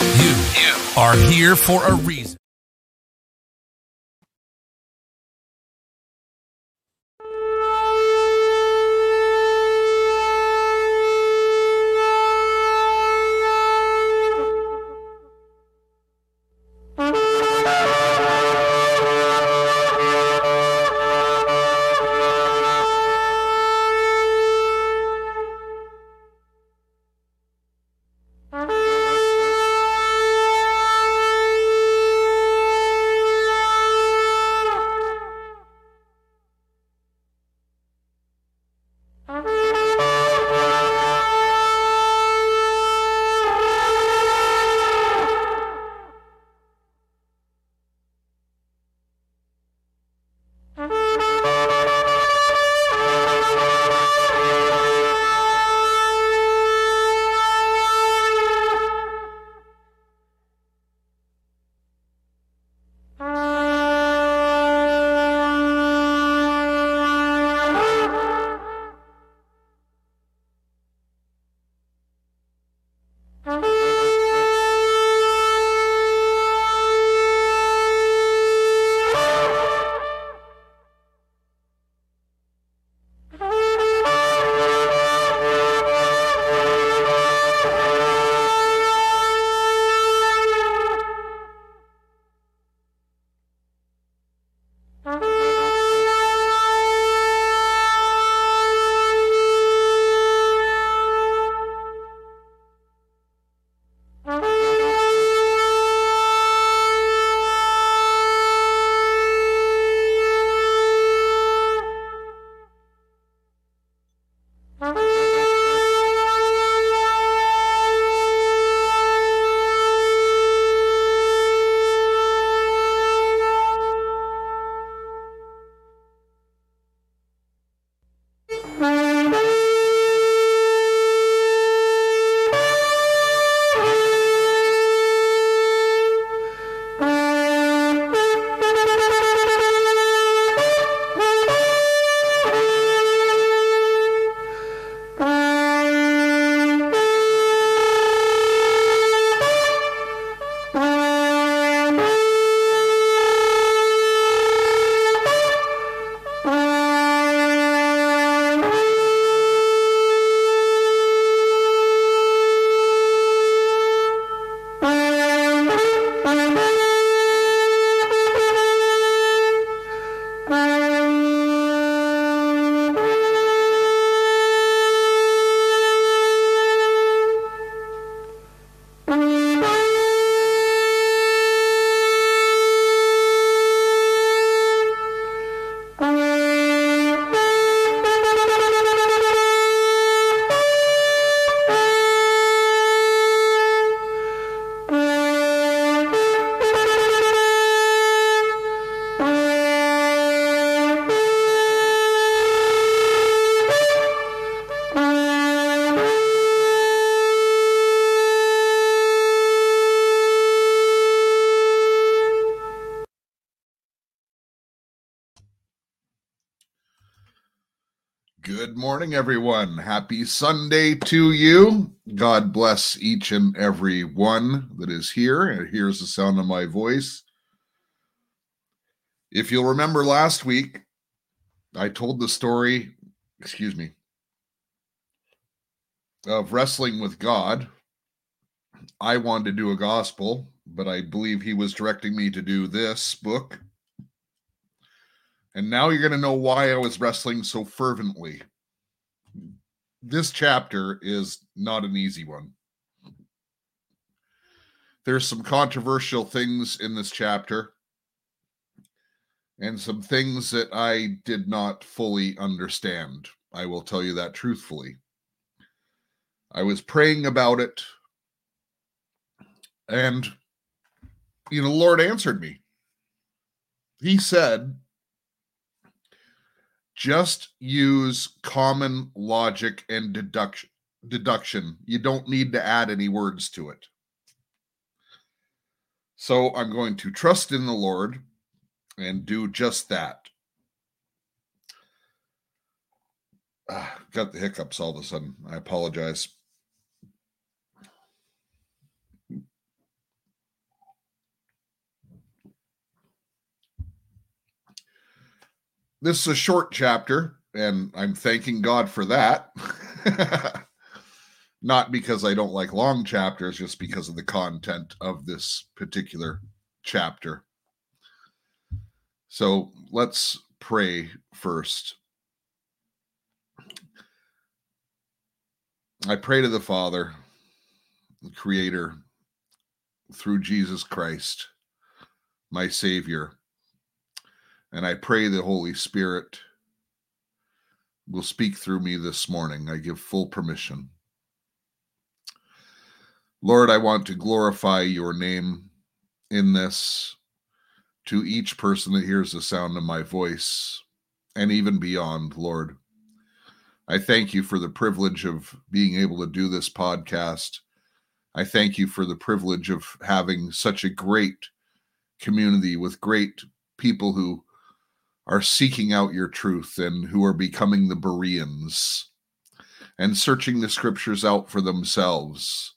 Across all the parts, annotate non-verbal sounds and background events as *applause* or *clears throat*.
You are here for a reason. Morning, everyone. Happy Sunday to you. God bless each and every one that is here and hears the sound of my voice. If you'll remember last week, I told the story, excuse me, of wrestling with God. I wanted to do a gospel, but I believe he was directing me to do this book and now you're going to know why I was wrestling so fervently. This chapter is not an easy one. There's some controversial things in this chapter and some things that I did not fully understand. I will tell you that truthfully. I was praying about it And, you know, Lord answered me. He said, just use common logic and deduction deduction. You don't need to add any words to it. So i'm going to trust in the lord and do just that. Ah, got the hiccups all of a sudden. I apologize this is a short chapter, and I'm thanking God for that. *laughs* Not because I don't like long chapters, just because of the content of this particular chapter. So let's pray first. I pray to the Father, the Creator, through Jesus Christ, my Savior and I pray the Holy Spirit will speak through me this morning. I give full permission. Lord, I want to glorify your name in this to each person that hears the sound of my voice and even beyond, Lord. I thank you for the privilege of being able to do this podcast. I thank you for the privilege of having such a great community with great people who are seeking out your truth and who are becoming the Bereans and searching the scriptures out for themselves.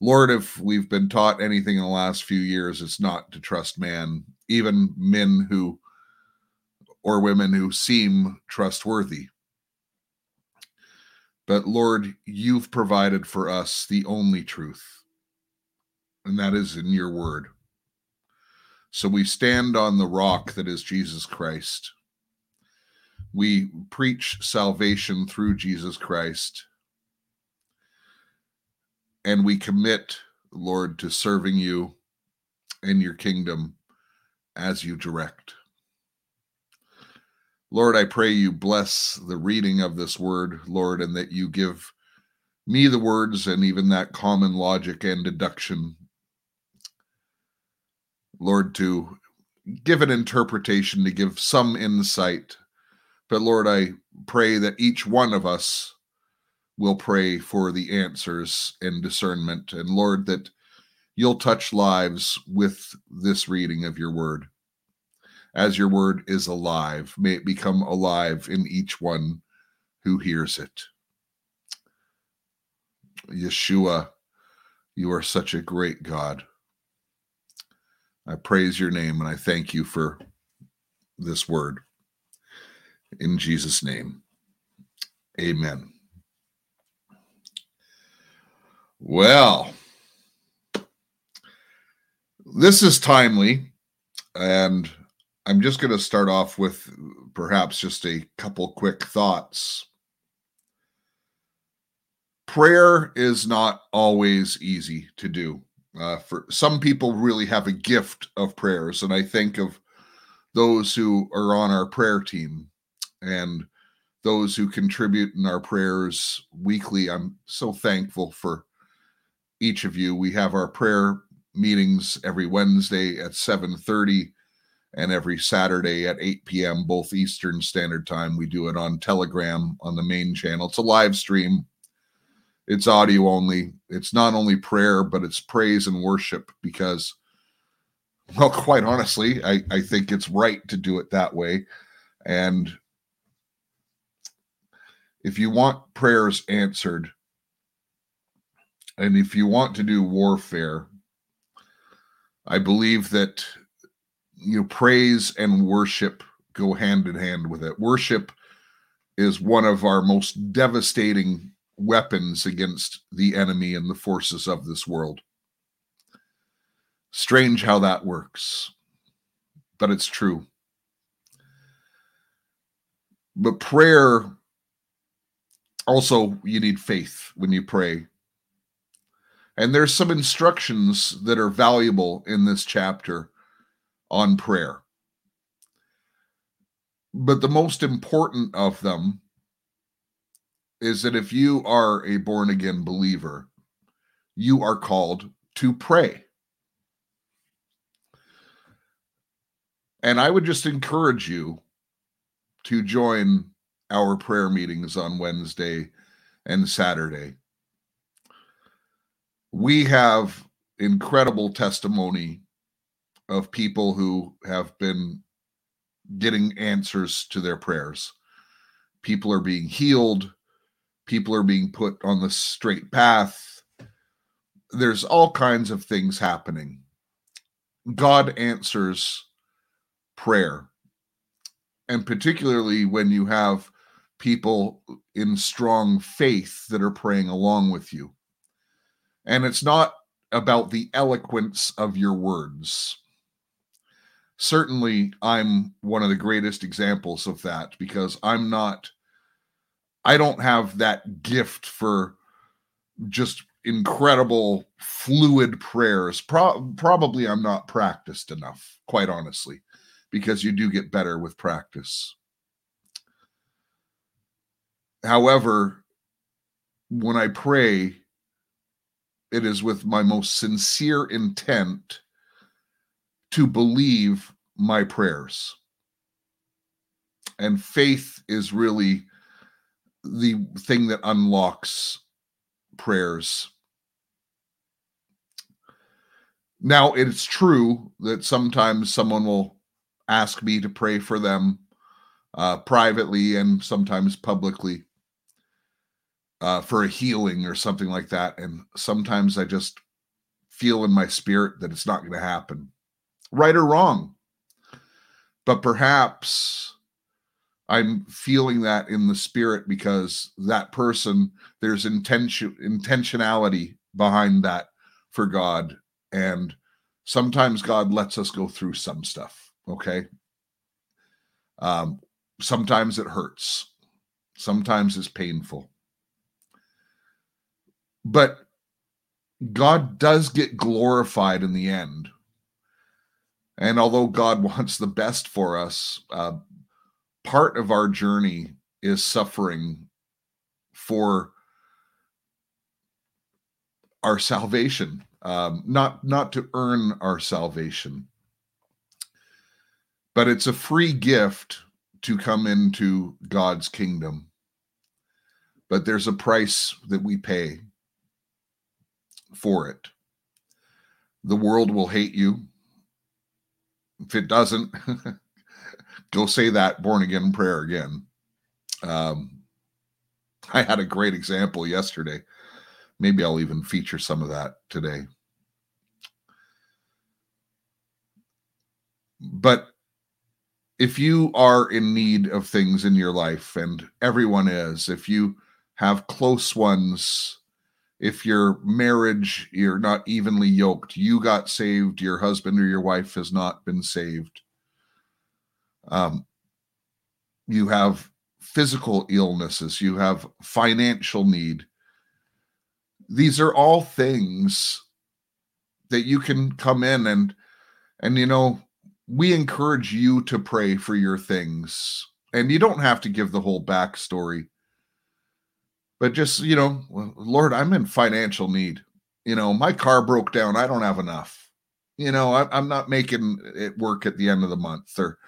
Lord, if we've been taught anything in the last few years, it's not to trust man, even men who or women who seem trustworthy. But Lord, you've provided for us the only truth, and that is in your word. So we stand on the rock that is Jesus Christ. We preach salvation through Jesus Christ. And we commit, Lord, to serving you and your kingdom as you direct. Lord, I pray you bless the reading of this word, Lord, and that you give me the words and even that common logic and deduction Lord, to give an interpretation, to give some insight. But Lord, I pray that each one of us will pray for the answers and discernment. And Lord, that you'll touch lives with this reading of your word. As your word is alive, may it become alive in each one who hears it. Yeshua, you are such a great God. I praise your name and I thank you for this word. In Jesus' name, amen. Well, this is timely, and I'm just going to start off with perhaps just a couple quick thoughts. Prayer is not always easy to do. Uh, for some people, really have a gift of prayers, and I think of those who are on our prayer team and those who contribute in our prayers weekly. I'm so thankful for each of you. We have our prayer meetings every Wednesday at 7:30 and every Saturday at 8 p.m. both Eastern Standard Time. We do it on Telegram on the main channel. It's a live stream it's audio only. It's not only prayer, but it's praise and worship because, well, *laughs* quite honestly, I, I think it's right to do it that way. And if you want prayers answered, and if you want to do warfare, I believe that you know praise and worship go hand in hand with it. Worship is one of our most devastating weapons against the enemy and the forces of this world. Strange how that works, but it's true. But prayer also, you need faith when you pray. And there's some instructions that are valuable in this chapter on prayer. But the most important of them is that if you are a born again believer, you are called to pray. And I would just encourage you to join our prayer meetings on Wednesday and Saturday. We have incredible testimony of people who have been getting answers to their prayers. People are being healed, people are being put on the straight path. There's all kinds of things happening. God answers prayer. And particularly when you have people in strong faith that are praying along with you. And it's not about the eloquence of your words. Certainly, I'm one of the greatest examples of that because I'm not, I don't have that gift for just incredible fluid prayers. Pro- probably I'm not practiced enough, quite honestly, because you do get better with practice. However, when I pray, it is with my most sincere intent to believe my prayers. And faith is really the thing that unlocks prayers. Now, it's true that sometimes someone will ask me to pray for them uh, privately and sometimes publicly uh, for a healing or something like that. And sometimes I just feel in my spirit that it's not going to happen, right or wrong. But perhaps I'm feeling that in the spirit because that person, there's intention, intentionality behind that for God. And sometimes God lets us go through some stuff. Okay. Um, sometimes it hurts, sometimes it's painful but God does get glorified in the end. And although God *laughs* wants the best for us, uh, part of our journey is suffering for our salvation, um, not not to earn our salvation, but it's a free gift to come into God's kingdom. But there's a price that we pay for it. The world will hate you. If it doesn't, *laughs* go say that born again prayer again. Um, I had a great example yesterday. Maybe I'll even feature some of that today. But if you are in need of things in your life, and everyone is, if you have close ones if your marriage you're not evenly yoked you got saved your husband or your wife has not been saved um, you have physical illnesses you have financial need. These are all things that you can come in and and you know we encourage you to pray for your things. And you don't have to give the whole backstory. But just you know lord i'm in financial need. You know my car broke down. I don't have enough. You know I, am not making it work at the end of the month or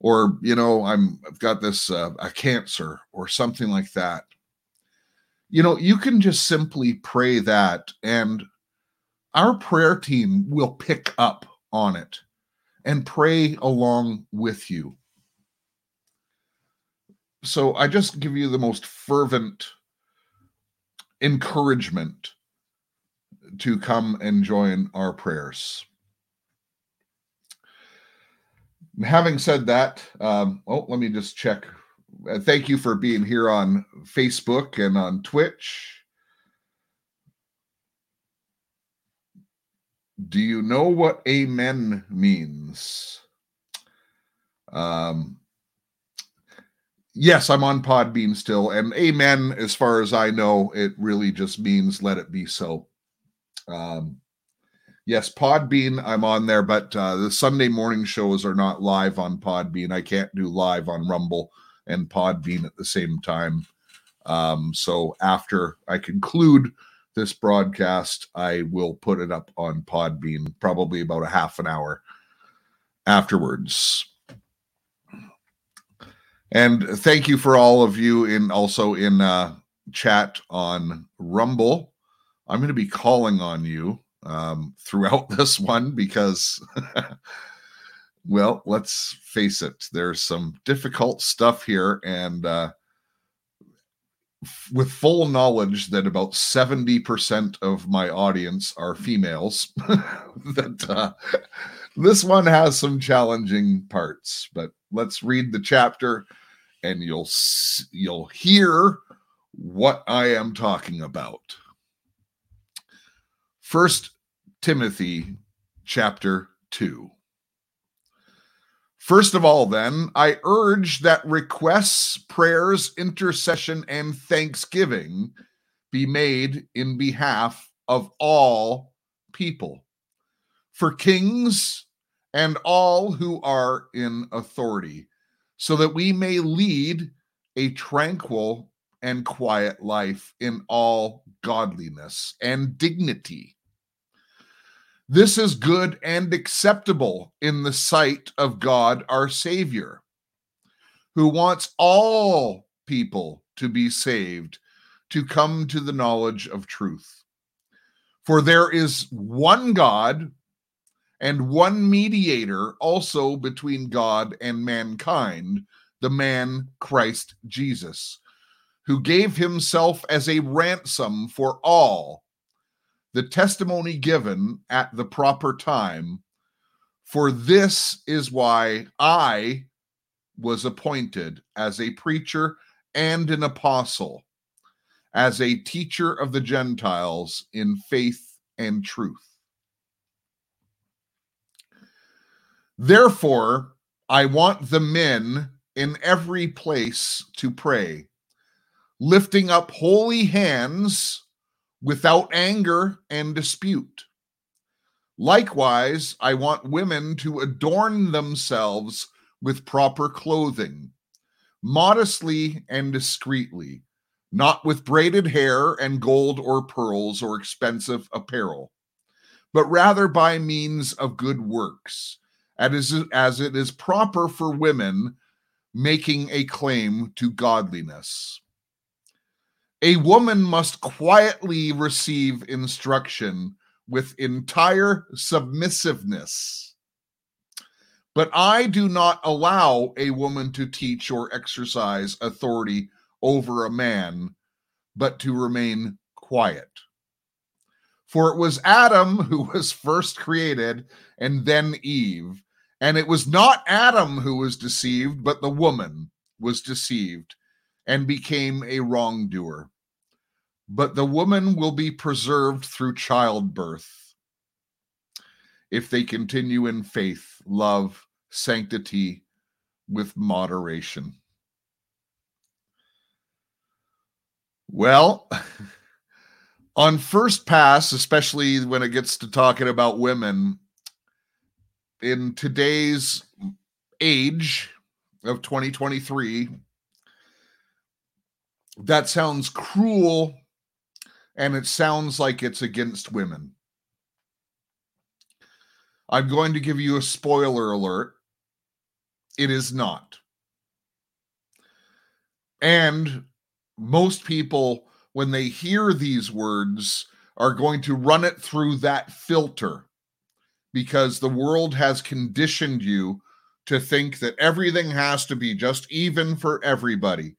or you know i'm i've got this uh, a cancer or something like that you know you can just simply pray that and our prayer team will pick up on it and pray along with you so i just give you the most fervent encouragement to come and join our prayers. Having said that, um, oh, let me just check. Uh, thank you for being here on Facebook and on Twitch. Do you know what amen means? Um, yes, I'm on Podbean still, and amen. As far as I know, it really just means let it be so. Um, yes, Podbean, I'm on there, but uh, the Sunday morning shows are not live on Podbean. I can't do live on Rumble and Podbean at the same time. Um, so after I conclude this broadcast, I will put it up on Podbean, probably about a half an hour afterwards. And thank you for all of you in also in uh, chat on Rumble. I'm going to be calling on you um, throughout *laughs* this one because, well, let's face it, there's some difficult stuff here. And uh, f- with full knowledge that about 70% of my audience are females, *laughs* that uh, this one has some challenging parts. But let's read the chapter and you'll s- you'll hear what I am talking about. First Timothy chapter 2. First of all, then, I urge that requests, prayers, intercession, and thanksgiving be made in behalf of all people, for kings and all who are in authority, so that we may lead a tranquil and quiet life in all godliness and dignity. This is good and acceptable in the sight of God our Savior, who wants all people to be saved, to come to the knowledge of truth. For there is one God and one mediator also between God and mankind, the man Christ Jesus, who gave himself as a ransom for all the testimony given at the proper time. For this is why I was appointed as a preacher and an apostle, as a teacher of the Gentiles in faith and truth. Therefore, I want the men in every place to pray, lifting up holy hands without anger and dispute. Likewise, I want women to adorn themselves with proper clothing, modestly and discreetly, not with braided hair and gold or pearls or expensive apparel, but rather by means of good works, as, it is proper for women making a claim to godliness. A woman must quietly receive instruction with entire submissiveness. But I do not allow a woman to teach or exercise authority over a man, but to remain quiet. For it was Adam who was first created, and then Eve. And it was not Adam who was deceived, but the woman was deceived and became a wrongdoer. But the woman will be preserved through childbirth if they continue in faith, love, sanctity with moderation. Well, *laughs* on first pass, especially when it gets to talking about women, in today's age of 2023, that sounds cruel and it sounds like it's against women. I'm going to give you a spoiler alert. It is not. And most people, when they hear these words, are going to run it through that filter because the world has conditioned you to think that everything has to be just even for everybody.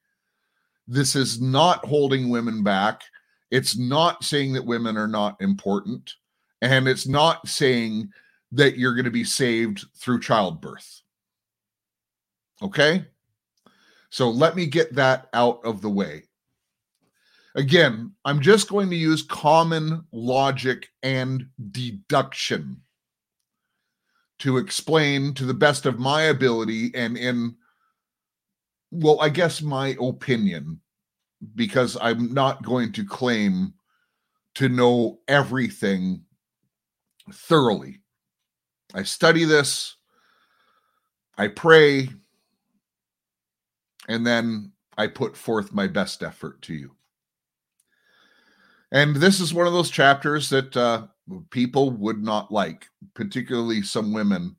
This is not holding women back. It's not saying that women are not important. And it's not saying that you're going to be saved through childbirth. Okay? So let me get that out of the way. Again, I'm just going to use common logic and deduction to explain to the best of my ability and in, well, I guess my opinion, because I'm not going to claim to know everything thoroughly. I study this, I pray, and then I put forth my best effort to you. And this is one of those chapters that uh, people would not like, particularly some women,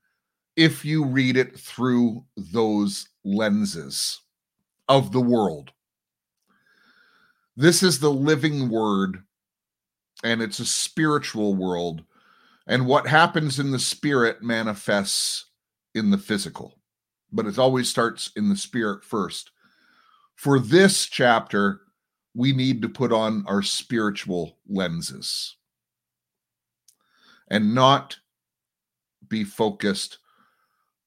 if you read it through those lenses. of the world. This is the living word, and it's a spiritual world. And what happens in the spirit manifests in the physical, but it always starts in the spirit first. For this chapter, we need to put on our spiritual lenses and not be focused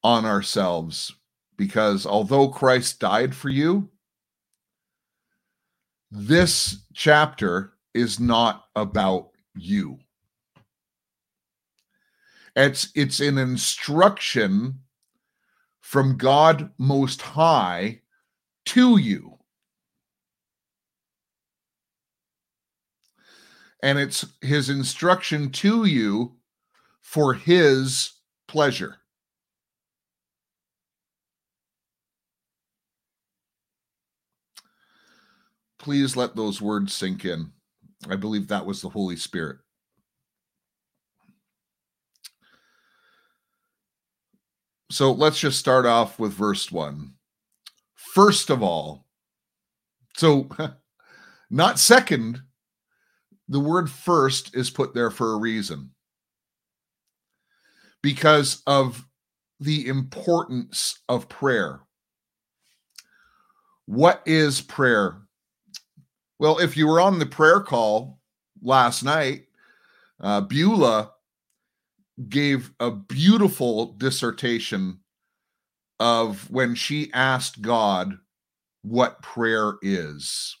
on ourselves because although Christ died for you, this chapter is not about you. It's it's an instruction from God most high to you. And it's his instruction to you for his pleasure. Please let those words sink in. I believe that was the Holy Spirit. So let's just start off with verse one. First of all, so *laughs* not second, the word first is put there for a reason because of the importance of prayer. What is prayer? Well, if you were on the prayer call last night, uh, Beulah gave a beautiful dissertation of when she asked God what prayer is.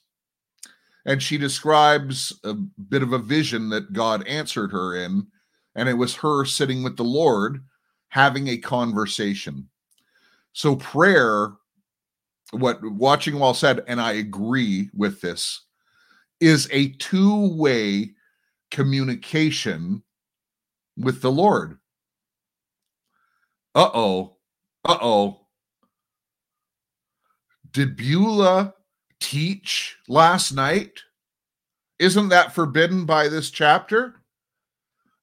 And she describes a bit of a vision that God answered her in, and it was her sitting with the Lord having a conversation. So, prayer, what Watching Wall said, and I agree with this, is a two way communication with the Lord. Uh oh. Uh oh. Did Beulah teach last night? Isn't that forbidden by this chapter?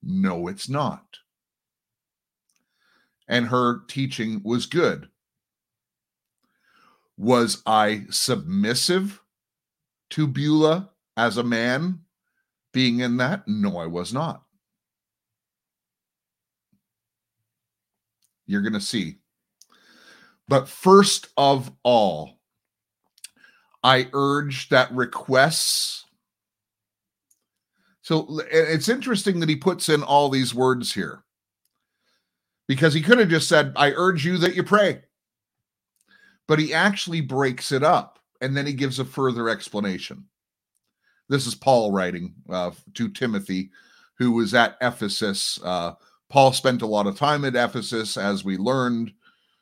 No, it's not. And her teaching was good. Was I submissive to Beulah as a man being in that? No, I was not. You're going to see. But first of all, I urge that requests. So it's interesting that he puts in all these words here because he could have just said, I urge you that you pray. But he actually breaks it up and then he gives a further explanation. This is Paul writing uh, to Timothy, who was at Ephesus. Uh, Paul spent a lot of time at Ephesus, as we learned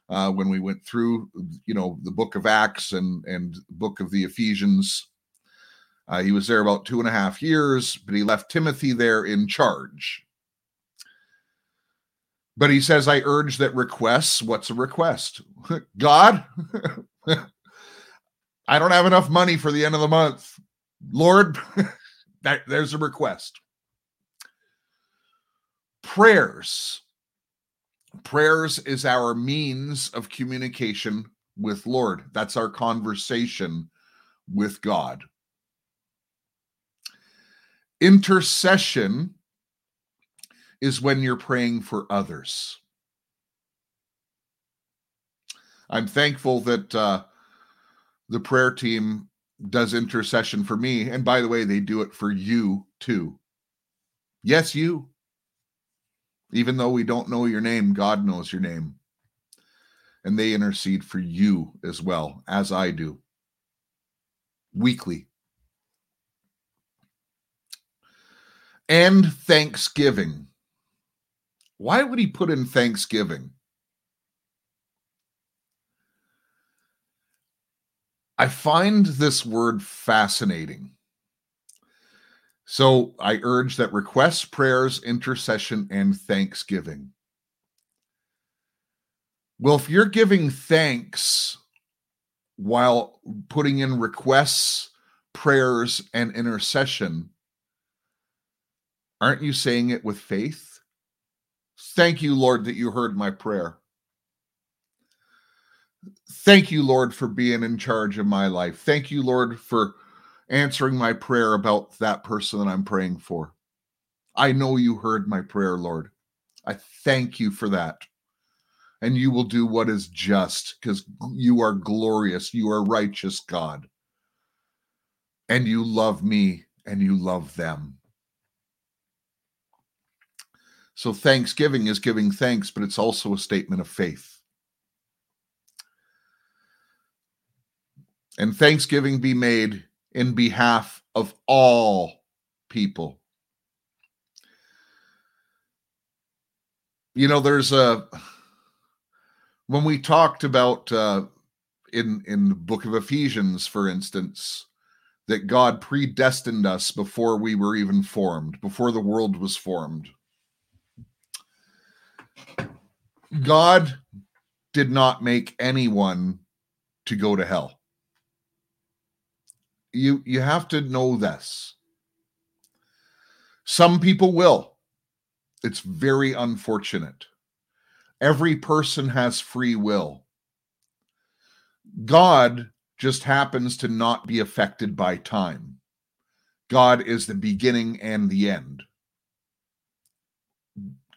uh, when we went through, you know, the book of Acts and and book of the Ephesians. Uh, he was there about two and a half years, but he left Timothy there in charge. But he says, I urge that requests, what's a request? *laughs* God, *laughs* I don't have enough money for the end of the month. Lord, *laughs* that, there's a request. Prayers. Prayers is our means of communication with Lord. That's our conversation with God. Intercession is when you're praying for others. I'm thankful that uh, the prayer team does intercession for me. And by the way, they do it for you too. Yes, you. Even though we don't know your name, God knows your name. And they intercede for you as well, as I do weekly. And thanksgiving. Why would he put in thanksgiving? I find this word fascinating. So I urge that requests, prayers, intercession, and thanksgiving. Well, if you're giving thanks while putting in requests, prayers, and intercession, aren't you saying it with faith? Thank you, Lord, that you heard my prayer. Thank you, Lord, for being in charge of my life. Thank you, Lord, for answering my prayer about that person that I'm praying for. I know you heard my prayer, Lord. I thank you for that. And you will do what is just because you are glorious. You are righteous, God. And you love me and you love them. So, thanksgiving is giving thanks, but it's also a statement of faith. And thanksgiving be made in behalf of all people. You know, there's a when we talked about uh, in in the book of Ephesians, for instance, that God predestined us before we were even formed, before the world was formed. God did not make anyone to go to hell. You you have to know this. Some people will. It's very unfortunate. Every person has free will. God just happens to not be affected by time. God is the beginning and the end.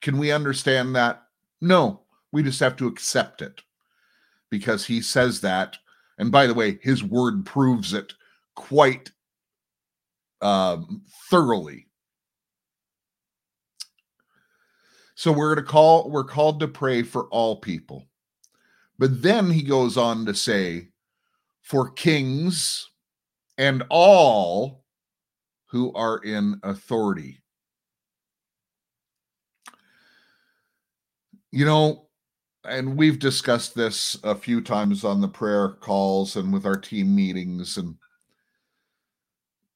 Can we understand that? No, we just have to accept it because he says that. And by the way, his word proves it quite um, thoroughly. So we're to call we're called to pray for all people. But then he goes on to say for kings and all who are in authority. You know, and we've discussed this a few times on the prayer calls and with our team meetings and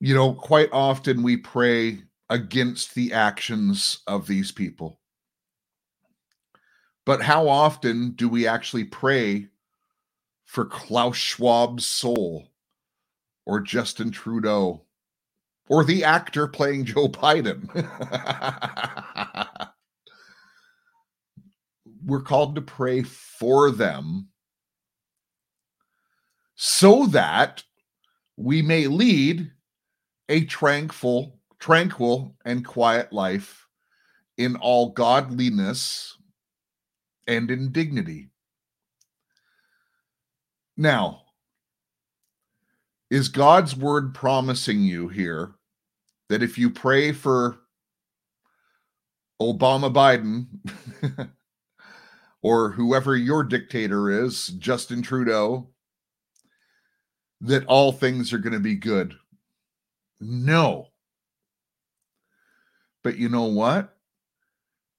you know, quite often we pray against the actions of these people. But how often do we actually pray for Klaus Schwab's soul or Justin Trudeau or the actor playing Joe Biden? *laughs* We're called to pray for them so that we may lead a tranquil, tranquil and quiet life in all godliness and in dignity. Now, is God's word promising you here that if you pray for Obama Biden *laughs* or whoever your dictator is, Justin Trudeau, that all things are going to be good? No. But you know what?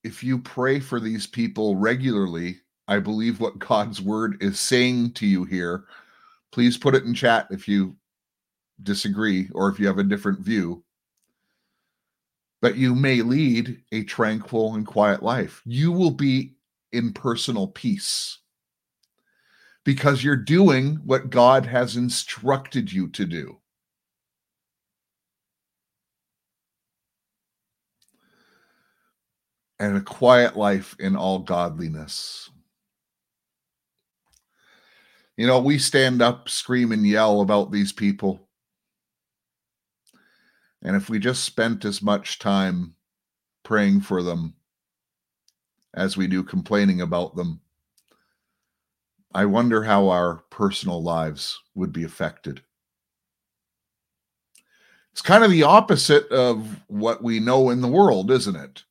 If you pray for these people regularly, I believe what God's word is saying to you here. Please put it in chat if you disagree or if you have a different view. But you may lead a tranquil and quiet life. You will be in personal peace because you're doing what God has instructed you to do. And a quiet life in all godliness. You know, we stand up, scream, and yell about these people. And if we just spent as much time praying for them as we do complaining about them, I wonder how our personal lives would be affected. It's kind of the opposite of what we know in the world, isn't it?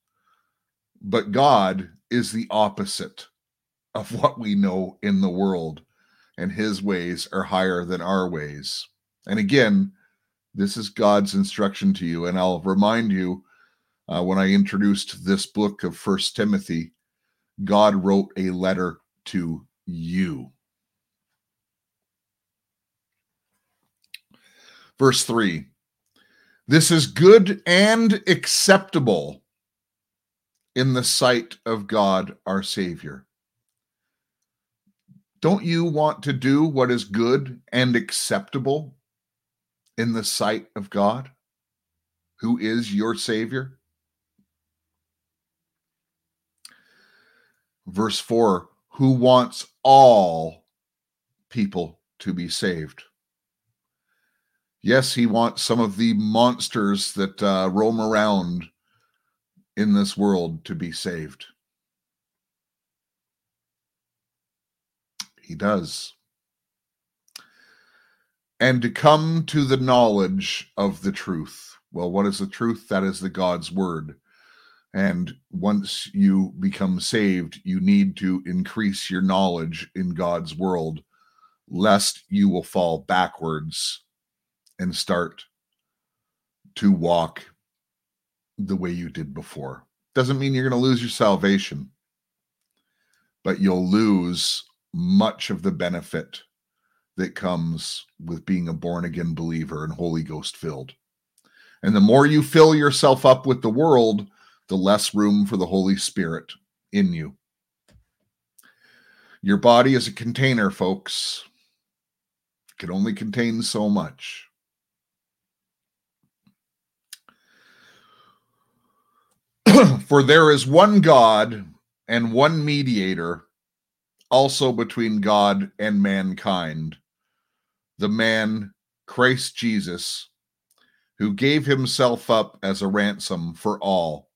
But God is the opposite of what we know in the world, and his ways are higher than our ways. And again, this is God's instruction to you. And I'll remind you uh, when I introduced this book of First Timothy, God wrote a letter to you. Verse 3 This is good and acceptable in the sight of God our Savior. Don't you want to do what is good and acceptable in the sight of God, who is your Savior? Verse 4 Who wants all people to be saved. Yes, he wants some of the monsters that uh, roam around in this world to be saved. He does. And to come to the knowledge of the truth. Well, what is the truth? That is the God's word. And once you become saved, you need to increase your knowledge in God's world, lest you will fall backwards and start to walk the way you did before. Doesn't mean you're going to lose your salvation, but you'll lose much of the benefit that comes with being a born again believer and Holy Ghost filled. And the more you fill yourself up with the world, the less room for the Holy Spirit in you. Your body is a container, folks. It can only contain so much. *clears throat* For there is one God and one mediator also between God and mankind, the man Christ Jesus, who gave himself up as a ransom for all.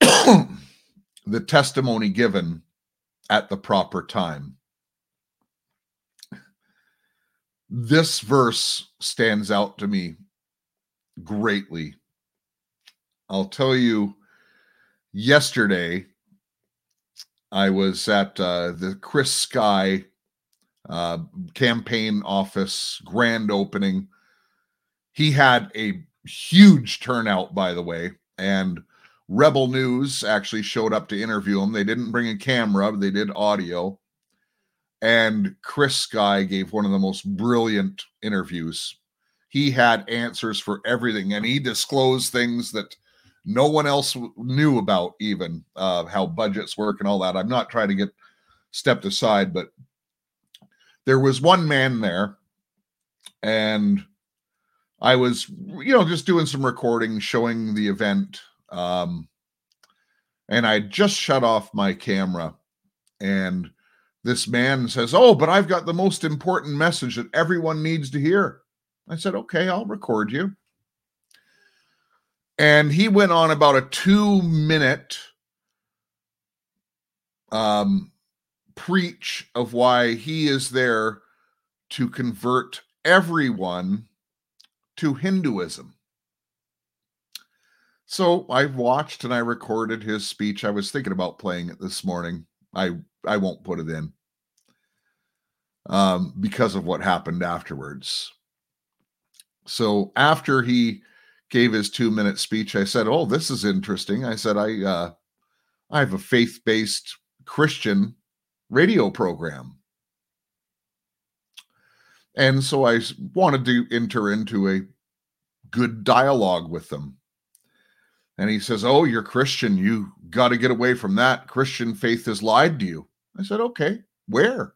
*clears throat* the testimony given at the proper time. This verse stands out to me greatly. I'll tell you, yesterday, I was at uh, the Chris Sky uh, campaign office grand opening. He had a huge turnout, by the way, and Rebel News actually showed up to interview him. They didn't bring a camera, they did audio. And Chris Sky gave one of the most brilliant interviews. He had answers for everything, and he disclosed things that no one else knew about even uh, how budgets work and all that. I'm not trying to get stepped aside but there was one man there and i was you know just doing some recording showing the event um, and i just shut off my camera and this man says oh but i've got the most important message that everyone needs to hear. I said okay i'll record you and he went on about a two minute um, preach of why he is there to convert everyone to Hinduism. So I watched and I recorded his speech. I was thinking about playing it this morning. I I won't put it in um, because of what happened afterwards. So after he gave his two minute speech, I said, "Oh, this is interesting." I said, "I uh, I have a faith based Christian radio program." And so I wanted to enter into a good dialogue with them. And he says, Oh, you're Christian. You got to get away from that. Christian faith has lied to you. I said, Okay, where?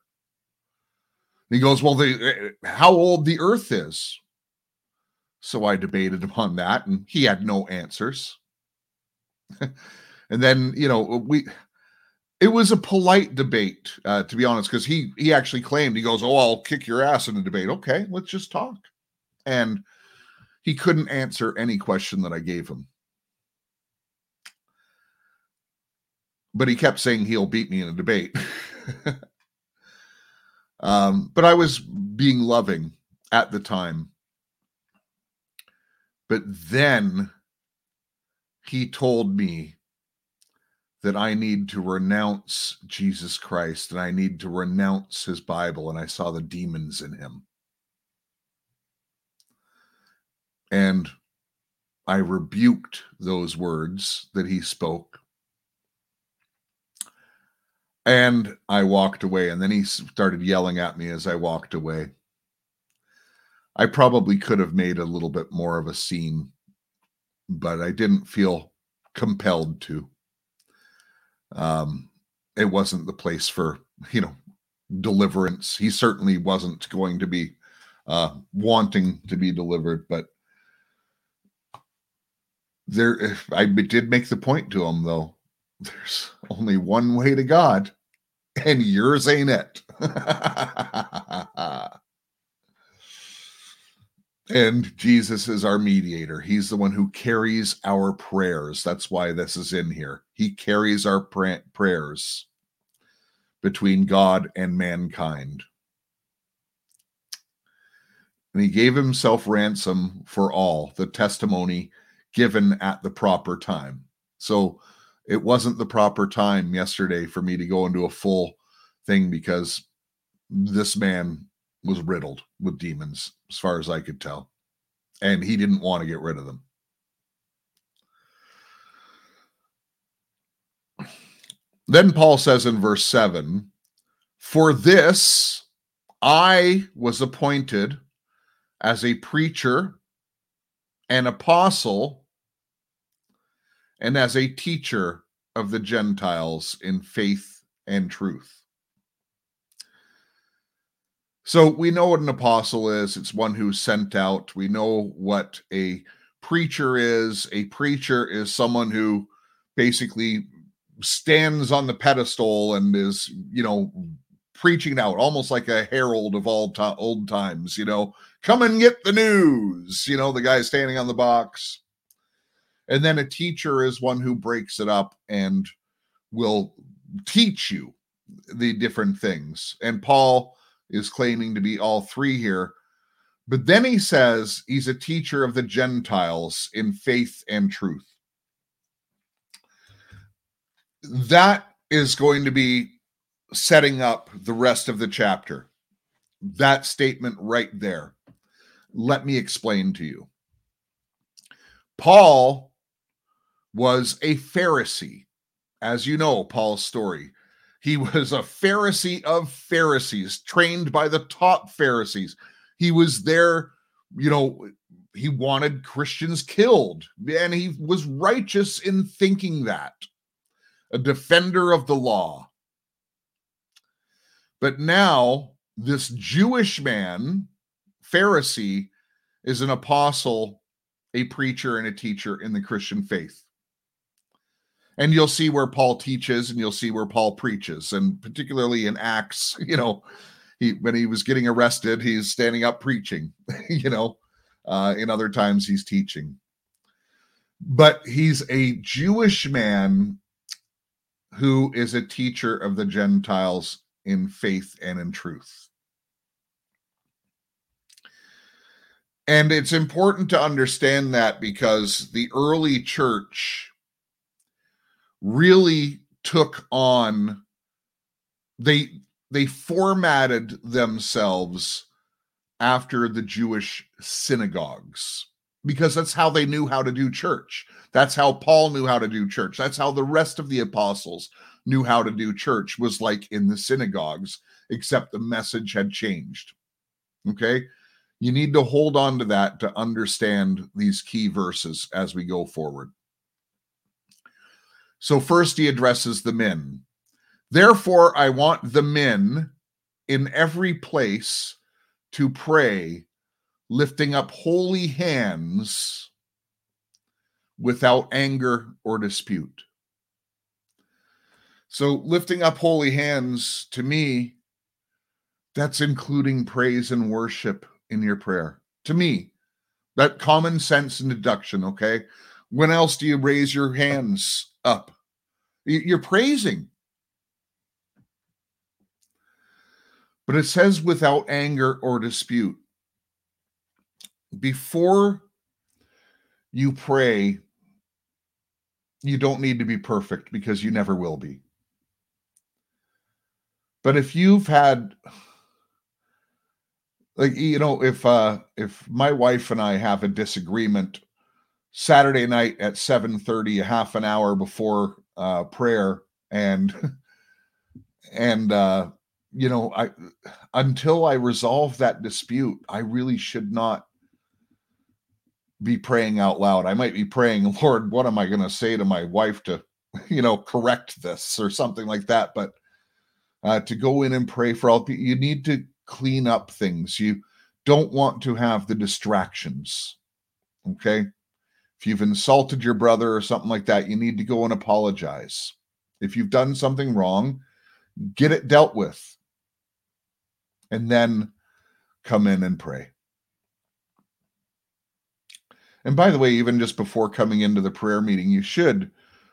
He goes, Well, the, eh, how old the earth is. So I debated upon that, and he had no answers. and then, you know, we it was a polite debate, uh, to be honest, because he he actually claimed he goes, "Oh, I'll kick your ass in a debate." Okay, let's just talk. And he couldn't answer any question that I gave him. But he kept saying he'll beat me in a debate. *laughs* um, but I was being loving at the time but then he told me that I need to renounce Jesus Christ and I need to renounce his Bible, and I saw the demons in him. And I rebuked those words that he spoke. And I walked away, and then he started yelling at me as I walked away. I probably could have made a little bit more of a scene, but I didn't feel compelled to. Um, it wasn't the place for, you know, deliverance. He certainly wasn't going to be uh, wanting to be delivered, but there, if I did make the point to him though. *laughs* There's only one way to God, and yours ain't it. *laughs* and Jesus is our mediator. He's the one who carries our prayers. That's why this is in here. He carries our pra- prayers between God and mankind. And he gave himself ransom for all, the testimony given at the proper time. So it wasn't the proper time yesterday for me to go into a full thing because this man was riddled with demons, as far as I could tell. And he didn't want to get rid of them. Then Paul says in verse 7 For this I was appointed as a preacher, an apostle, and as a teacher of the Gentiles in faith and truth. So we know what an apostle is. It's one who's sent out. We know what a preacher is. A preacher is someone who basically stands on the pedestal and is, you know, preaching out almost like a herald of all to- old times, you know, come and get the news, you know, the guy standing on the box. And then a teacher is one who breaks it up and will teach you the different things. And Paul is claiming to be all three here. But then he says he's a teacher of the Gentiles in faith and truth. That is going to be setting up the rest of the chapter. That statement right there. Let me explain to you. Paul was a Pharisee. As you know, Paul's story. He was a Pharisee of Pharisees, trained by the top Pharisees. He was there, you know, he wanted Christians killed, and he was righteous in thinking that. A defender of the law. But now, this Jewish man, Pharisee, is an apostle, a preacher, and a teacher in the Christian faith and you'll see where Paul teaches and you'll see where Paul preaches and particularly in Acts *laughs* you know he when he was getting arrested he's standing up preaching *laughs* you know uh, in other times he's teaching. But he's a Jewish man who is a teacher of the Gentiles in faith and in truth. And it's important to understand that because the early church really took on they they formatted themselves after the Jewish synagogues because that's how they knew how to do church. That's how Paul knew how to do church. That's how the rest of the apostles knew how to do church was like in the synagogues except the message had changed. Okay? You need to hold on to that to understand these key verses as we go forward. So, first, he addresses the men. Therefore, I want the men in every place to pray, lifting up holy hands without anger or dispute. So, lifting up holy hands to me, that's including praise and worship in your prayer. To me, that common sense and deduction, okay? When else do you raise your hands up. You're praising. But it says without anger or dispute. Before you pray, you don't need to be perfect because you never will be. But if you've had like you know if uh if my wife and I have a disagreement Saturday night at 7:30, a half an hour before uh, prayer, and *laughs* and uh, you know, I until I resolve that dispute, I really should not be praying out loud. I might be praying, *laughs* Lord, what am I going to say to my wife to, *laughs* you know, correct this or something like that. But uh, to go in and pray for all people, you need to clean up things. You don't want to have the distractions. Okay. If you've insulted your brother or something like that, you need to go and apologize. If you've done something wrong, get it dealt with, and then come in and pray. And by the way, even just before coming into the prayer meeting, you should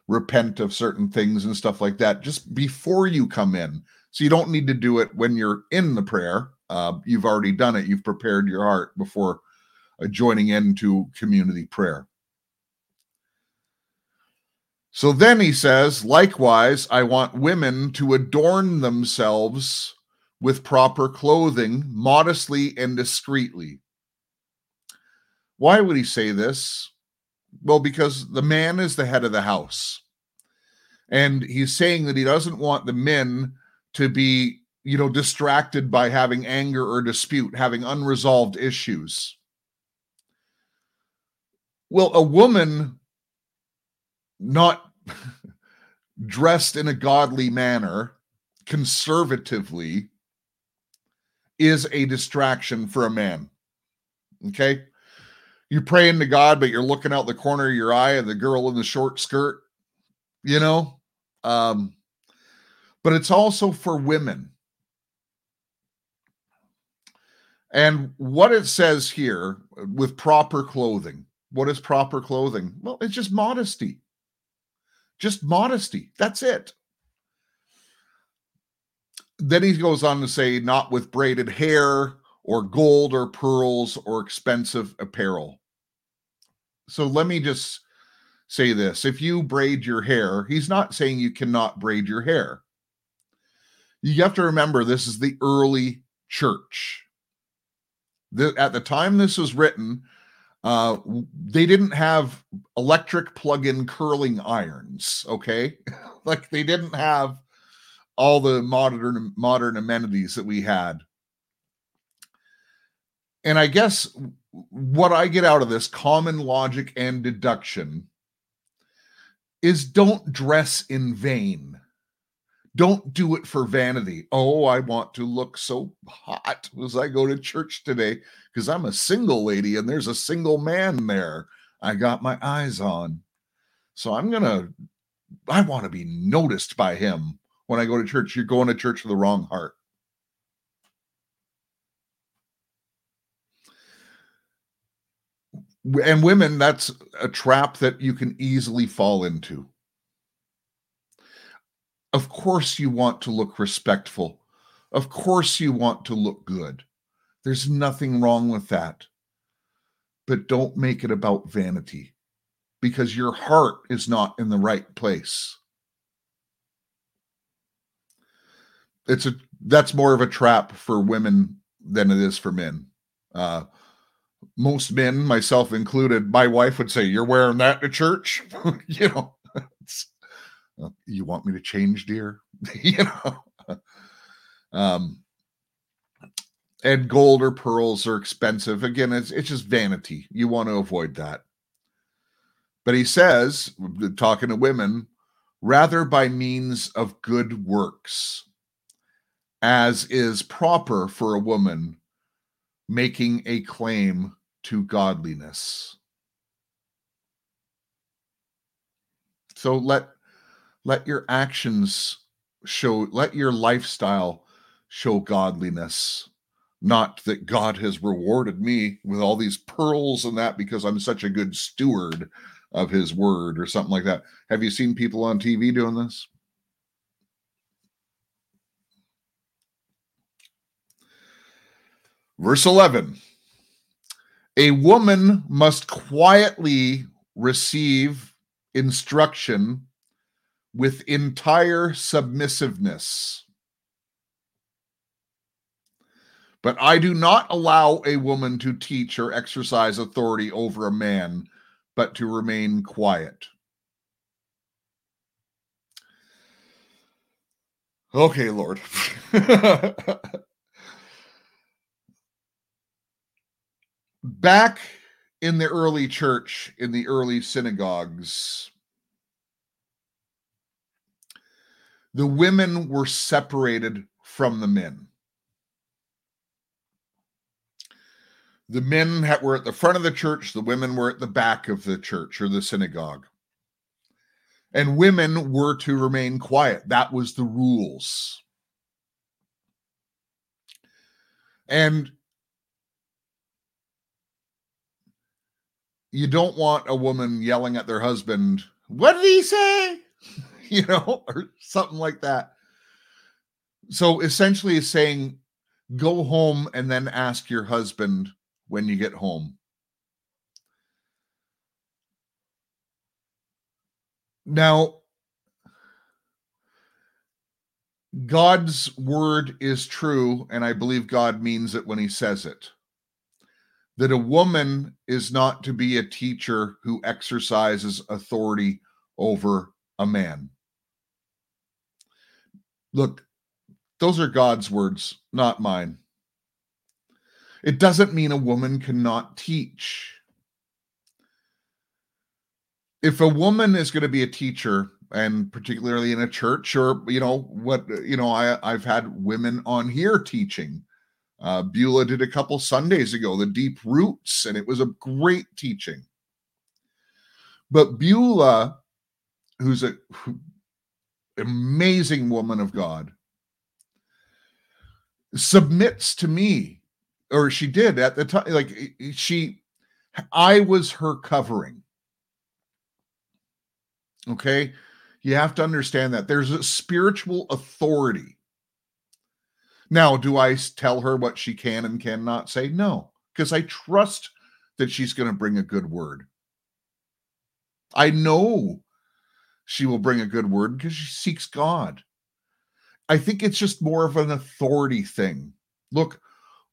repent of certain things and stuff like that just before you come in. So you don't need to do it when you're in the prayer. Uh, you've already done it. You've prepared your heart before joining into community prayer. So then he says, likewise, I want women to adorn themselves with proper clothing, modestly and discreetly. Why would he say this? Well, because the man is the head of the house. And he's saying that he doesn't want the men to be, you know, distracted by having anger or dispute, having unresolved issues. Well, a woman not *laughs* dressed in a godly manner, conservatively, is a distraction for a man. Okay you're praying to God, but you're looking out the corner of your eye at the girl in the short skirt, you know? Um, but it's also for women. And what it says here with proper clothing, what is proper clothing? Well, it's just modesty. Just modesty. That's it. Then he goes on to say, not with braided hair or gold or pearls or expensive apparel. So let me just say this if you braid your hair, he's not saying you cannot braid your hair. You have to remember this is the early church. The, at the time this was written, uh, they didn't have electric plug-in curling irons. Okay, *laughs* like they didn't have all the modern modern amenities that we had and I guess what I get out of this common logic and deduction is don't dress in vain. Don't do it for vanity. Oh, I want to look so hot as I go to church today because I'm a single lady and there's a single man there I got my eyes on. So I'm going to, I want to be noticed by him when I go to church. You're going to church with the wrong heart. and women that's a trap that you can easily fall into of course you want to look respectful. Of course you want to look good. There's nothing wrong with that. But don't make it about vanity because your heart is not in the right place. It's a that's more of a trap for women than it is for men. Uh most men, myself included, my wife would say, You're wearing that to church? *laughs* you know, you want me to change, dear? *laughs* you know, um, and gold or pearls are expensive. Again, it's, it's just vanity. You want to avoid that. But he says, talking to women, rather by means of good works, as is proper for a woman making a claim to godliness. So let let your actions show let your lifestyle show godliness not that God has rewarded me with all these pearls and that because I'm such a good steward of his word or something like that. Have you seen people on TV doing this? Verse 11 A woman must quietly receive instruction with entire submissiveness. But I do not allow a woman to teach or exercise authority over a man, but to remain quiet. Okay, Lord. *laughs* back in the early church, in the early synagogues, the women were separated from the men. The men were at the front of the church, the women were at the back of the church or the synagogue. And women were to remain quiet. That was the rules. And you don't want a woman yelling at their husband, What did he say? *laughs* you know, or something like that. So essentially, it's saying, Go home and then ask your husband when you get home. Now, God's word is true, and I believe God means it when he says it. That a woman is not to be a teacher who exercises authority over a man. Look, those are God's words, not mine. It doesn't mean a woman cannot teach. If a woman is going to be a teacher, and particularly in a church, or you know what, you know, I I've had women on here teaching. Uh, Beulah did a couple Sundays ago, the deep roots, and it was a great teaching. But Beulah, who's a amazing woman of God, submits to me or she did at the time like she i was her covering. Okay? You have to understand that. There's a spiritual authority. Now do i tell her what she can and cannot say? No because i trust that she's going to bring a good word. I know she will bring a good word because she seeks god. I think it's just more of an authority thing. Look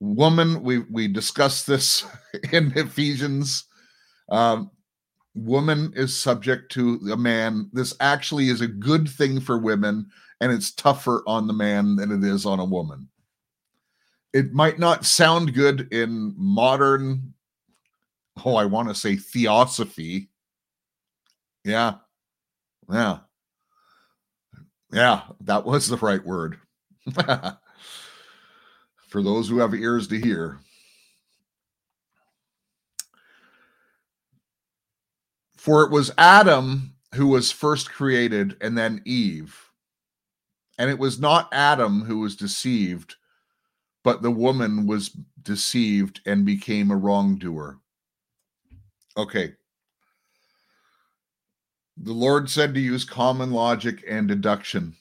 woman we we discussed this *laughs* in ephesians. Um woman is subject to a man. This actually is a good thing for women and it's tougher on the man than it is on a woman. It might not sound good in modern oh i want to say theosophy. Yeah yeah yeah that was the right word *laughs* for those who have ears to hear. For it was Adam who was first created and then Eve. And it was not Adam who was deceived, but the woman was deceived and became a wrongdoer. Okay. The Lord said to use common logic and deduction.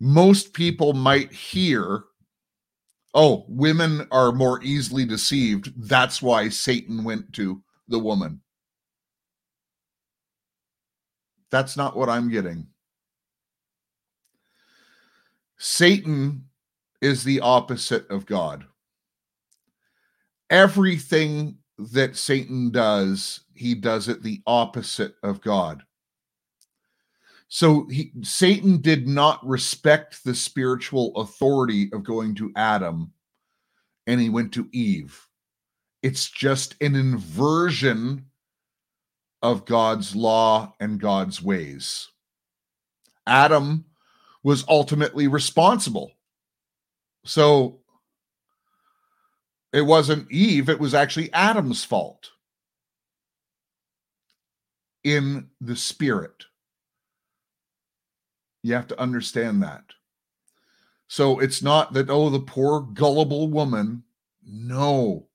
Most people might hear oh, women are more easily deceived. That's why Satan went to the woman. That's not what I'm getting. Satan is the opposite of God. Everything that Satan does, he does it the opposite of God. So he, Satan did not respect the spiritual authority of going to Adam and he went to Eve. It's just an inversion of God's law and God's ways. Adam was ultimately responsible. So it wasn't Eve, it was actually Adam's fault in the spirit. You have to understand that. So it's not that, oh, the poor gullible woman. No.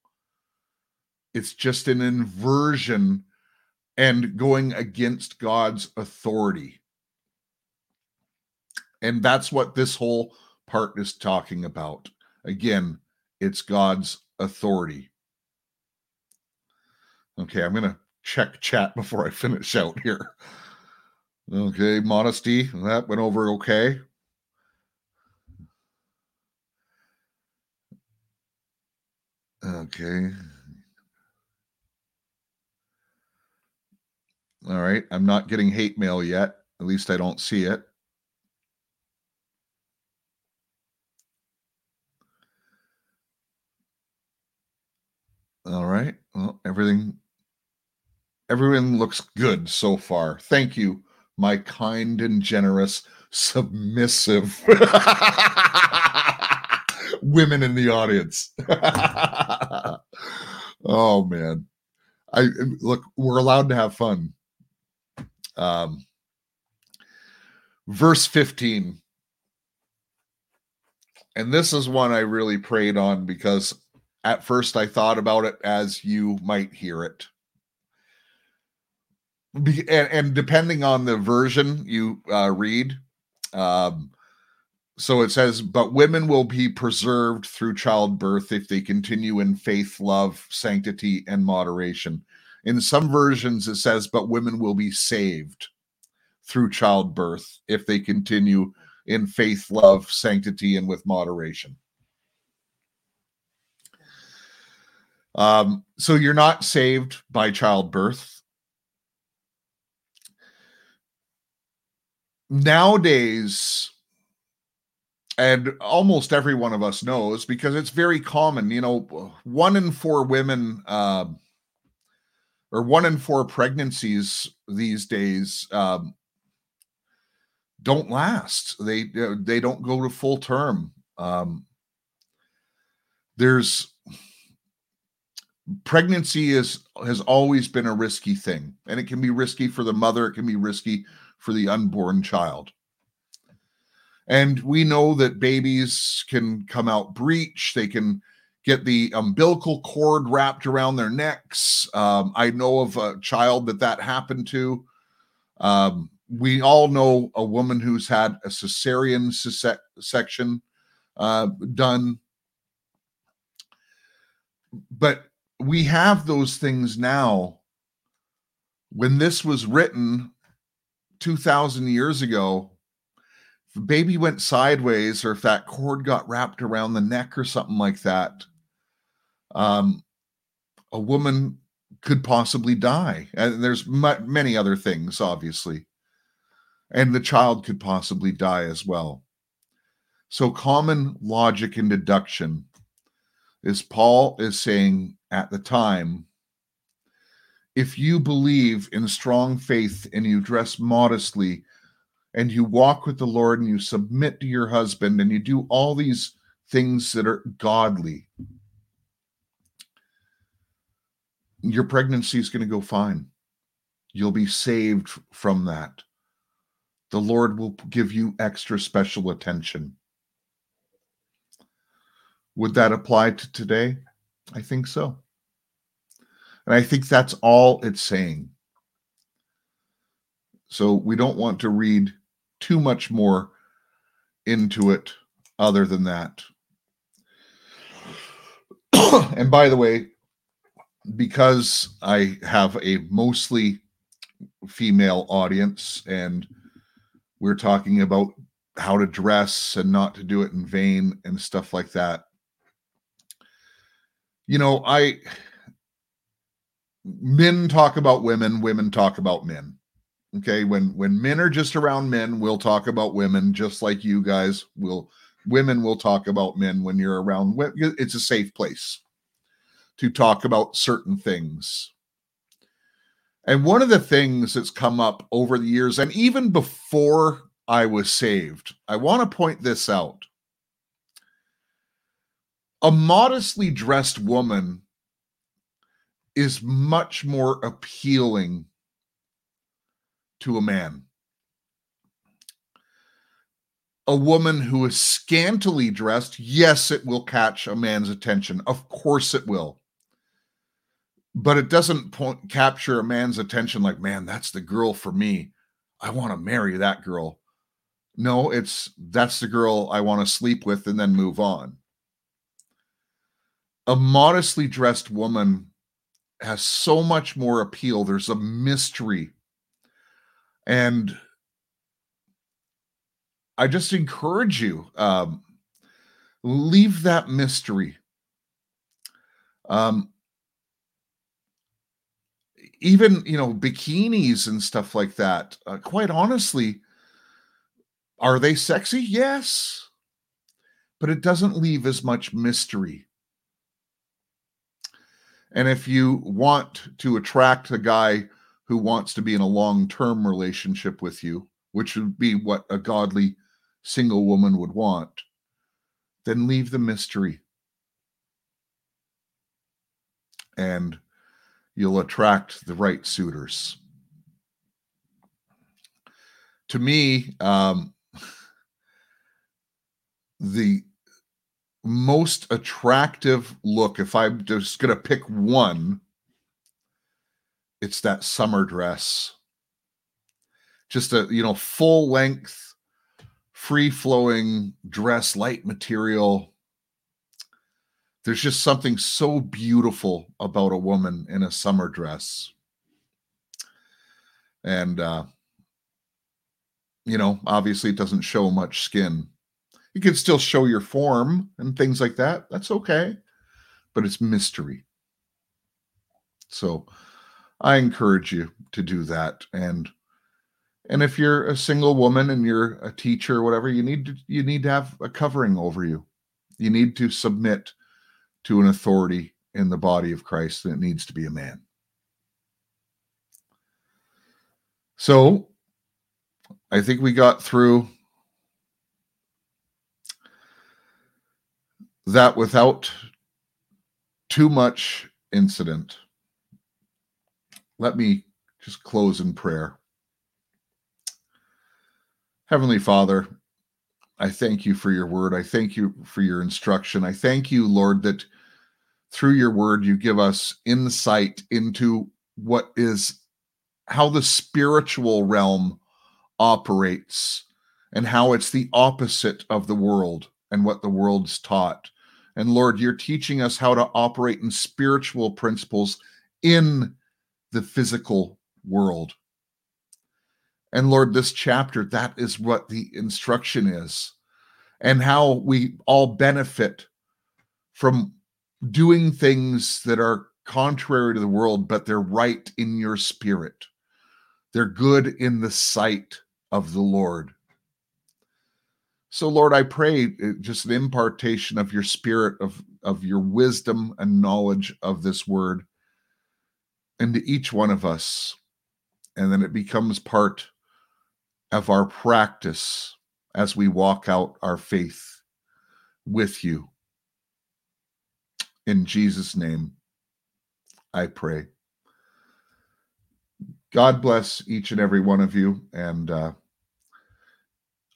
It's just an inversion and going against God's authority. And that's what this whole part is talking about. Again, it's God's authority. Okay, I'm going to check chat before I finish out here. Okay, modesty. That went over okay. Okay. All right. I'm not getting hate mail yet. At least I don't see it. All right. Well, everything everyone looks good so far. Thank you my kind and generous, submissive *laughs* women in the audience. *laughs* oh man. I look, we're allowed to have fun. Um verse 15 and this is one I really prayed on because at first I thought about it as you might hear it. Be, and, and, depending on the version you uh, read, um, so it says, but women will be preserved through childbirth if they continue in faith, love, sanctity, and moderation. In some versions, it says, but women will be saved through childbirth if they continue in faith, love, sanctity, and with moderation. Um, so you're not saved by childbirth. Nowadays, and almost every one of us knows because it's very common, you know, one in four women uh, or one in four pregnancies these days um, don't last. They uh, they don't go to full term. Um, there's pregnancy is has always been a risky thing, and it can be risky for the mother. It can be risky for the unborn child. And we know that babies can come out breech. They can get the umbilical cord wrapped around their necks. Um, I know of a child that that happened to. Um, we all know a woman who's had a cesarean section uh, done. But we have those things now. When this was written 2,000 years ago, if a baby went sideways or if that cord got wrapped around the neck or something like that, um, a woman could possibly die. And there's m- many other things, obviously and the child could possibly die as well. So, common logic and deduction is Paul is saying at the time if you believe in strong faith and you dress modestly and you walk with the Lord and you submit to your husband and you do all these things that are godly, your pregnancy is going to go fine. You'll be saved from that the Lord will give you extra special attention. Would that apply to today? I think so. And I think that's all it's saying. So we don't want to read too much more into it other than that. *coughs* and by the way, because I have a mostly female audience and we're talking about how to dress and not to do it in vain and stuff like that. You know, I men talk about women, women talk about men. Okay, when when men are just around men, we'll talk about women just like you guys will women will talk about men when you're around it's a safe place to talk about certain things. And one of the things that's come up over the years, and even before I was saved, I want to point this out. A modestly dressed woman is much more appealing to a man. A woman who is scantily dressed, yes, it will catch a man's attention. Of course it will but it doesn't point, capture a man's attention like, man, that's the girl for me. I want to marry that girl. No, it's that's the girl I want to sleep with and then move on. A modestly dressed woman has so much more appeal. There's a mystery. And I just encourage you um, leave that mystery. Um, even you know bikinis and stuff like that uh, quite honestly are they sexy yes but it doesn't leave as much mystery and if you want to attract a guy who wants to be in a long-term relationship with you which would be what a godly single woman would want then leave the mystery and you'll attract the right suitors. To me, um, *laughs* the most attractive look, if I'm just going to pick one, it's that summer dress. Just a, you know, full length, free flowing dress, light material. There's just something so beautiful about a woman in a summer dress. And, uh, you know, obviously it doesn't show much skin. You can still show your form and things like that. That's okay. But it's mystery. So I encourage you to do that. And and if you're a single woman and you're a teacher or whatever, you need to you need to have a covering over you. You need to submit to an authority in the body of Christ that needs to be a man. So I think we got through that without too much incident. Let me just close in prayer. Heavenly Father, I thank you for your word. I thank you for your instruction. I thank you, Lord, that through your word you give us insight into what is how the spiritual realm operates and how it's the opposite of the world and what the world's taught. And Lord, you're teaching us how to operate in spiritual principles in the physical world. And Lord, this chapter, that is what the instruction is, and how we all benefit from doing things that are contrary to the world, but they're right in your spirit. They're good in the sight of the Lord. So, Lord, I pray uh, just an impartation of your spirit, of, of your wisdom and knowledge of this word into each one of us. And then it becomes part of our practice as we walk out our faith with you. In Jesus' name, I pray. God bless each and every one of you. And uh,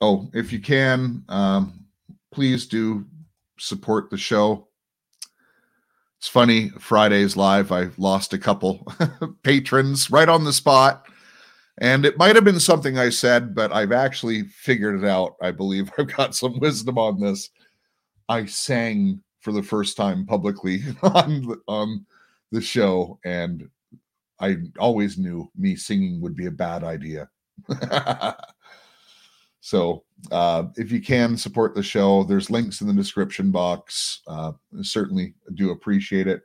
oh, if you can, um, please do support the show. It's funny, Friday's live, I lost a couple *laughs* patrons right on the spot. And it might have been something I said, but I've actually figured it out. I believe *laughs* I've got some wisdom on this. I sang for the first time publicly *laughs* on the, on the show, and I always knew me singing would be a bad idea. So uh, if you can support the show, there's links in the description box. Uh, certainly do appreciate it.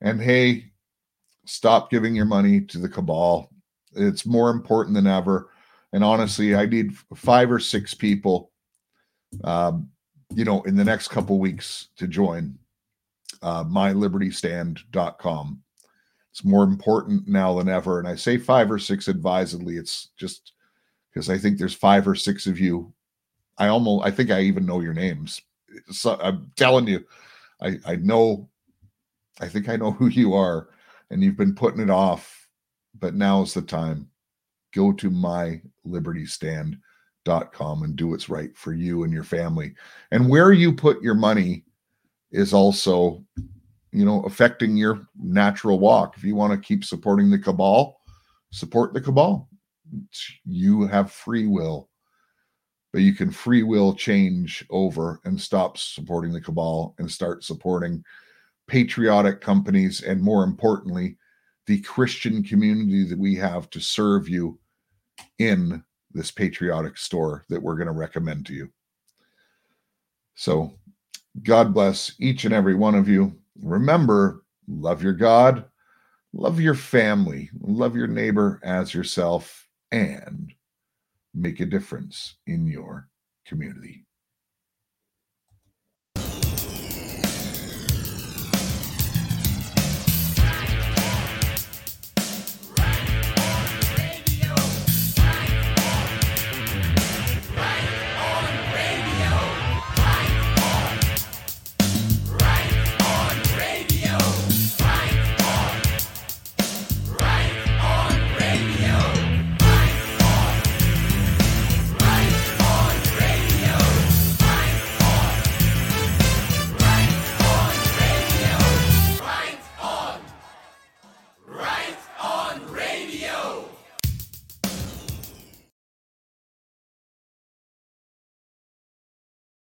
And hey, stop giving your money to the cabal. It's more important than ever. And honestly, I need five or six people, um, you know, in the next couple weeks to join uh, mylibertystand.com it's more important now than ever. And I say five or six advisedly. It's just because I think there's five or six of you. I almost, I think I even know your names. So I'm telling you, I, I know, I think I know who you are, and you've been putting it off, but now's the time. Go to mylibertystand.com and do what's right for you and your family. And where you put your money is also you know, affecting your natural walk. If you want to keep supporting the cabal, support the cabal. You have free will, but you can free will change over and stop supporting the cabal and start supporting patriotic companies and, more importantly, the Christian community that we have to serve you in this patriotic store that we're going to recommend to you. So, God bless each and every one of you. Remember, love your God, love your family, love your neighbor as yourself, and make a difference in your community.